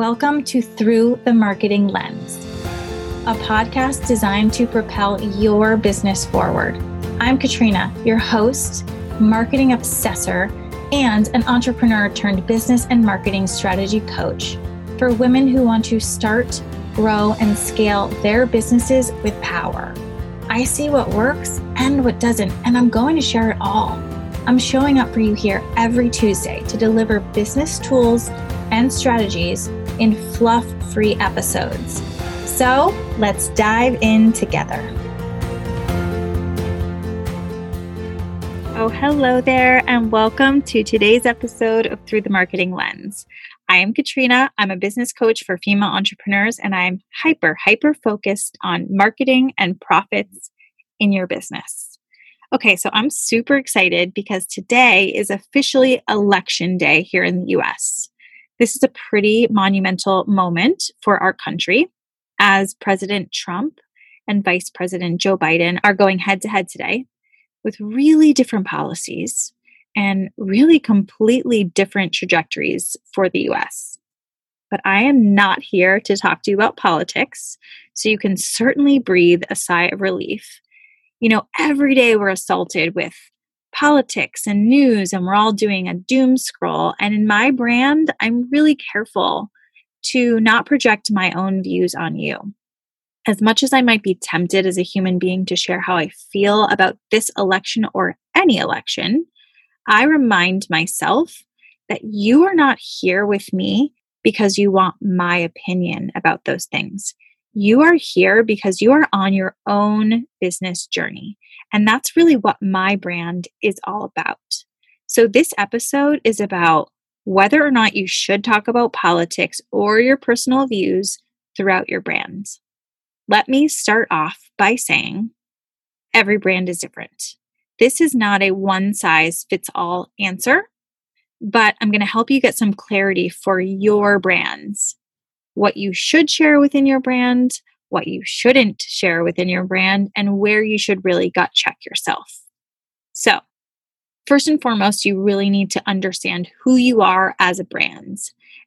Welcome to Through the Marketing Lens, a podcast designed to propel your business forward. I'm Katrina, your host, marketing obsessor, and an entrepreneur turned business and marketing strategy coach for women who want to start, grow, and scale their businesses with power. I see what works and what doesn't, and I'm going to share it all. I'm showing up for you here every Tuesday to deliver business tools and strategies in fluff free episodes. So let's dive in together. Oh, hello there, and welcome to today's episode of Through the Marketing Lens. I am Katrina. I'm a business coach for female entrepreneurs, and I'm hyper, hyper focused on marketing and profits in your business. Okay, so I'm super excited because today is officially election day here in the US. This is a pretty monumental moment for our country as President Trump and Vice President Joe Biden are going head to head today with really different policies and really completely different trajectories for the US. But I am not here to talk to you about politics, so you can certainly breathe a sigh of relief. You know, every day we're assaulted with politics and news, and we're all doing a doom scroll. And in my brand, I'm really careful to not project my own views on you. As much as I might be tempted as a human being to share how I feel about this election or any election, I remind myself that you are not here with me because you want my opinion about those things. You are here because you are on your own business journey. And that's really what my brand is all about. So, this episode is about whether or not you should talk about politics or your personal views throughout your brand. Let me start off by saying every brand is different. This is not a one size fits all answer, but I'm going to help you get some clarity for your brands. What you should share within your brand, what you shouldn't share within your brand, and where you should really gut check yourself. So, first and foremost, you really need to understand who you are as a brand.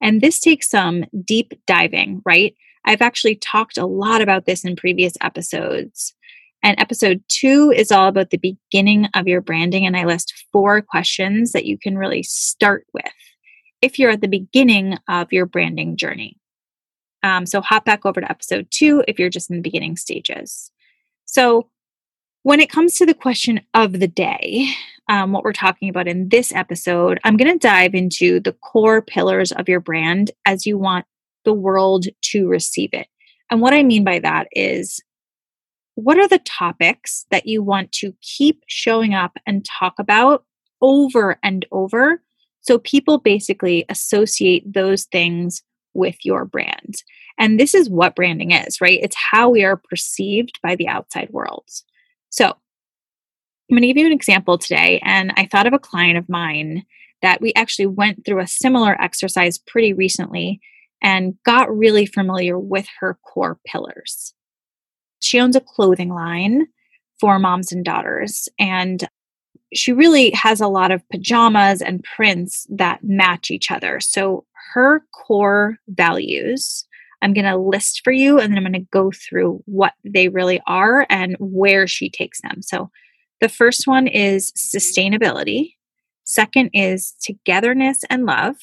And this takes some deep diving, right? I've actually talked a lot about this in previous episodes. And episode two is all about the beginning of your branding. And I list four questions that you can really start with if you're at the beginning of your branding journey. Um, so hop back over to episode two if you're just in the beginning stages. So, when it comes to the question of the day, um, what we're talking about in this episode, I'm going to dive into the core pillars of your brand as you want the world to receive it. And what I mean by that is what are the topics that you want to keep showing up and talk about over and over so people basically associate those things with your brand. And this is what branding is, right? It's how we are perceived by the outside world. So, I'm going to give you an example today. And I thought of a client of mine that we actually went through a similar exercise pretty recently and got really familiar with her core pillars. She owns a clothing line for moms and daughters. And she really has a lot of pajamas and prints that match each other. So her core values I'm going to list for you and then I'm going to go through what they really are and where she takes them. So the first one is sustainability, second is togetherness and love,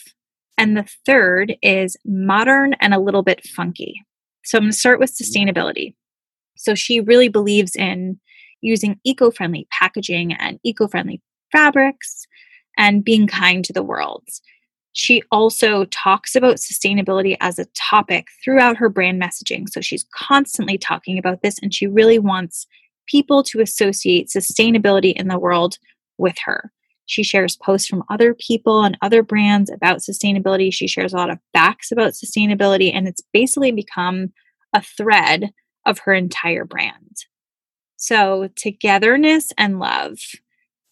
and the third is modern and a little bit funky. So I'm going to start with sustainability. So she really believes in using eco friendly packaging and eco friendly fabrics and being kind to the world. She also talks about sustainability as a topic throughout her brand messaging. So she's constantly talking about this, and she really wants people to associate sustainability in the world with her. She shares posts from other people and other brands about sustainability. She shares a lot of facts about sustainability, and it's basically become a thread of her entire brand. So, togetherness and love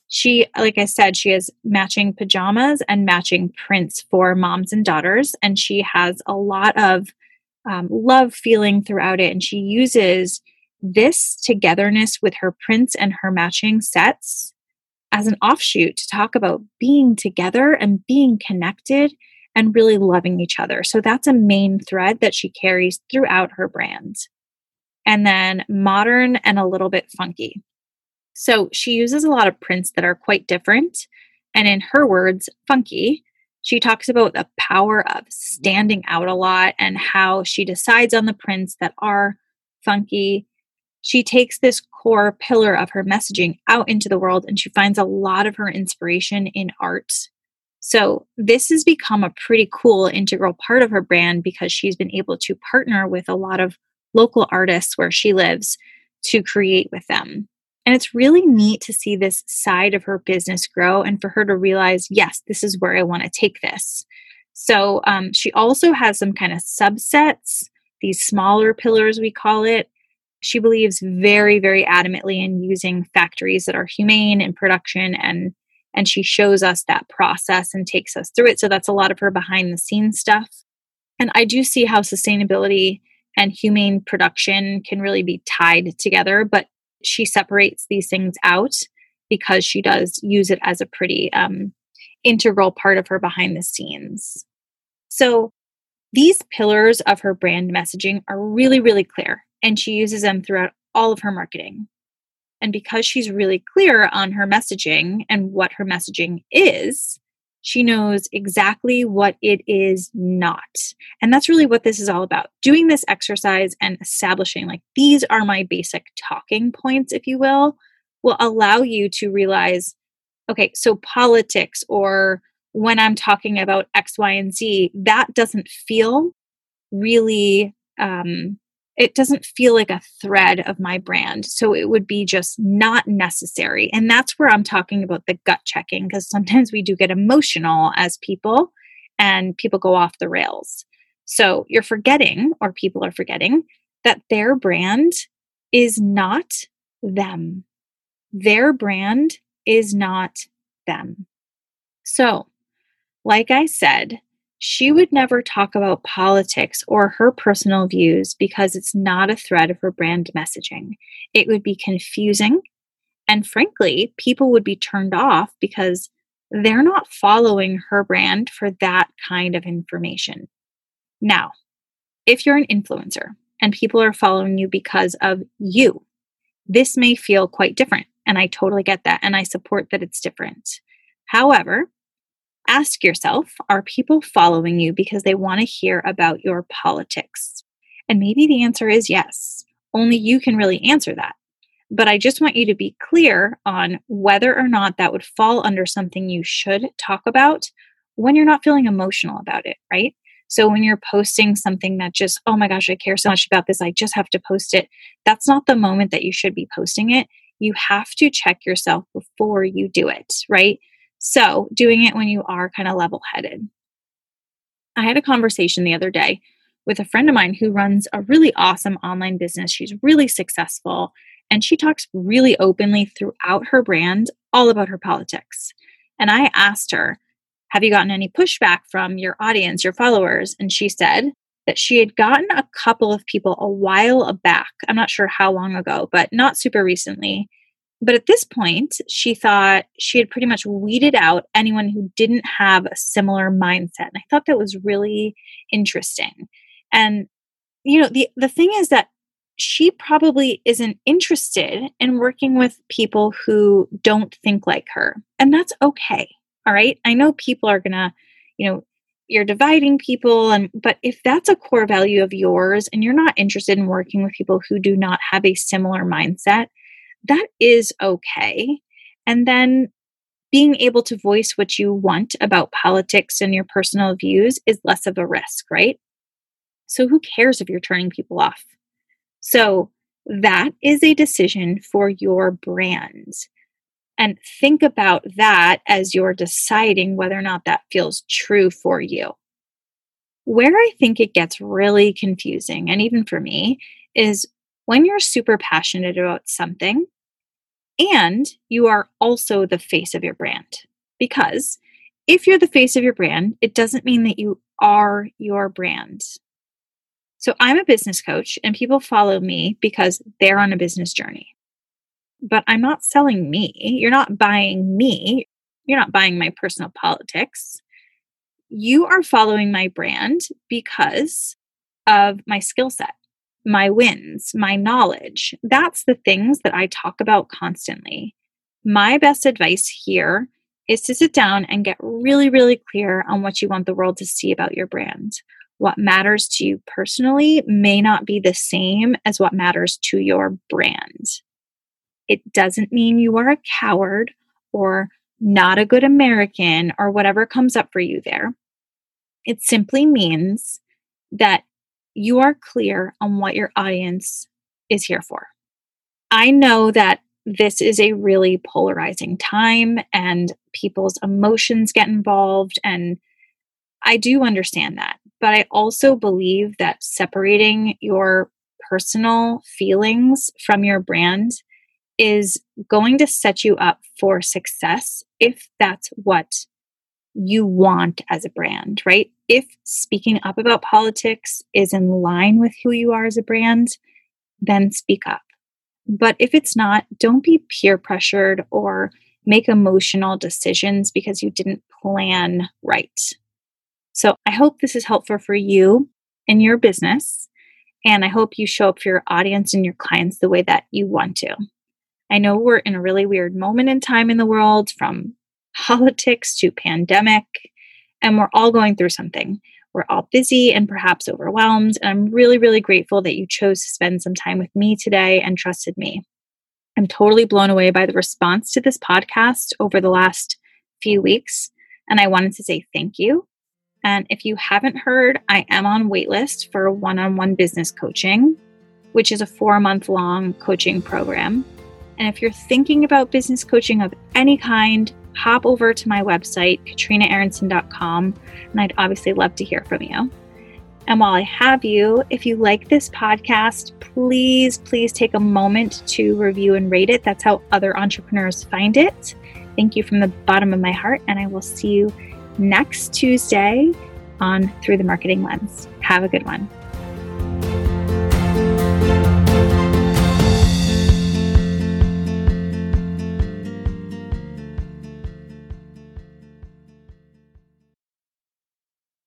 she like i said she has matching pajamas and matching prints for moms and daughters and she has a lot of um, love feeling throughout it and she uses this togetherness with her prints and her matching sets as an offshoot to talk about being together and being connected and really loving each other. So that's a main thread that she carries throughout her brand. And then modern and a little bit funky. So she uses a lot of prints that are quite different. And in her words, funky. She talks about the power of standing out a lot and how she decides on the prints that are funky. She takes this core pillar of her messaging out into the world and she finds a lot of her inspiration in art so, this has become a pretty cool integral part of her brand because she's been able to partner with a lot of local artists where she lives to create with them. And it's really neat to see this side of her business grow and for her to realize, yes, this is where I want to take this. So, um, she also has some kind of subsets, these smaller pillars, we call it. She believes very, very adamantly in using factories that are humane in production and and she shows us that process and takes us through it. So that's a lot of her behind the scenes stuff. And I do see how sustainability and humane production can really be tied together, but she separates these things out because she does use it as a pretty um, integral part of her behind the scenes. So these pillars of her brand messaging are really, really clear, and she uses them throughout all of her marketing. And because she's really clear on her messaging and what her messaging is, she knows exactly what it is not. And that's really what this is all about. Doing this exercise and establishing, like, these are my basic talking points, if you will, will allow you to realize okay, so politics or when I'm talking about X, Y, and Z, that doesn't feel really um, it doesn't feel like a thread of my brand. So it would be just not necessary. And that's where I'm talking about the gut checking because sometimes we do get emotional as people and people go off the rails. So you're forgetting, or people are forgetting, that their brand is not them. Their brand is not them. So, like I said, she would never talk about politics or her personal views because it's not a thread of her brand messaging. It would be confusing. And frankly, people would be turned off because they're not following her brand for that kind of information. Now, if you're an influencer and people are following you because of you, this may feel quite different. And I totally get that. And I support that it's different. However, Ask yourself are people following you because they want to hear about your politics? And maybe the answer is yes. Only you can really answer that. But I just want you to be clear on whether or not that would fall under something you should talk about when you're not feeling emotional about it, right? So when you're posting something that just, oh my gosh, I care so much about this, I just have to post it, that's not the moment that you should be posting it. You have to check yourself before you do it, right? So, doing it when you are kind of level headed. I had a conversation the other day with a friend of mine who runs a really awesome online business. She's really successful and she talks really openly throughout her brand all about her politics. And I asked her, Have you gotten any pushback from your audience, your followers? And she said that she had gotten a couple of people a while back. I'm not sure how long ago, but not super recently but at this point, she thought she had pretty much weeded out anyone who didn't have a similar mindset. And I thought that was really interesting. And, you know, the, the thing is that she probably isn't interested in working with people who don't think like her. And that's okay. All right. I know people are going to, you know, you're dividing people and but if that's a core value of yours and you're not interested in working with people who do not have a similar mindset that is okay. And then being able to voice what you want about politics and your personal views is less of a risk, right? So who cares if you're turning people off? So that is a decision for your brand. And think about that as you're deciding whether or not that feels true for you. Where I think it gets really confusing, and even for me, is when you're super passionate about something and you are also the face of your brand. Because if you're the face of your brand, it doesn't mean that you are your brand. So I'm a business coach and people follow me because they're on a business journey. But I'm not selling me. You're not buying me. You're not buying my personal politics. you are following my brand because of my skill set, my wins, my knowledge. That's the things that I talk about constantly. My best advice here is to sit down and get really, really clear on what you want the world to see about your brand. What matters to you personally may not be the same as what matters to your brand. It doesn't mean you are a coward or not a good American or whatever comes up for you there. It simply means that you are clear on what your audience is here for. I know that this is a really polarizing time and people's emotions get involved. And I do understand that. But I also believe that separating your personal feelings from your brand is going to set you up for success if that's what you want as a brand, right? If speaking up about politics is in line with who you are as a brand, then speak up. But if it's not, don't be peer pressured or make emotional decisions because you didn't plan right. So I hope this is helpful for you in your business. And I hope you show up for your audience and your clients the way that you want to. I know we're in a really weird moment in time in the world from politics to pandemic, and we're all going through something. We're all busy and perhaps overwhelmed. And I'm really, really grateful that you chose to spend some time with me today and trusted me. I'm totally blown away by the response to this podcast over the last few weeks. And I wanted to say thank you. And if you haven't heard, I am on waitlist for one on one business coaching, which is a four month long coaching program. And if you're thinking about business coaching of any kind, hop over to my website, katrinaaaronson.com, and I'd obviously love to hear from you. And while I have you, if you like this podcast, please, please take a moment to review and rate it. That's how other entrepreneurs find it. Thank you from the bottom of my heart, and I will see you next Tuesday on Through the Marketing Lens. Have a good one.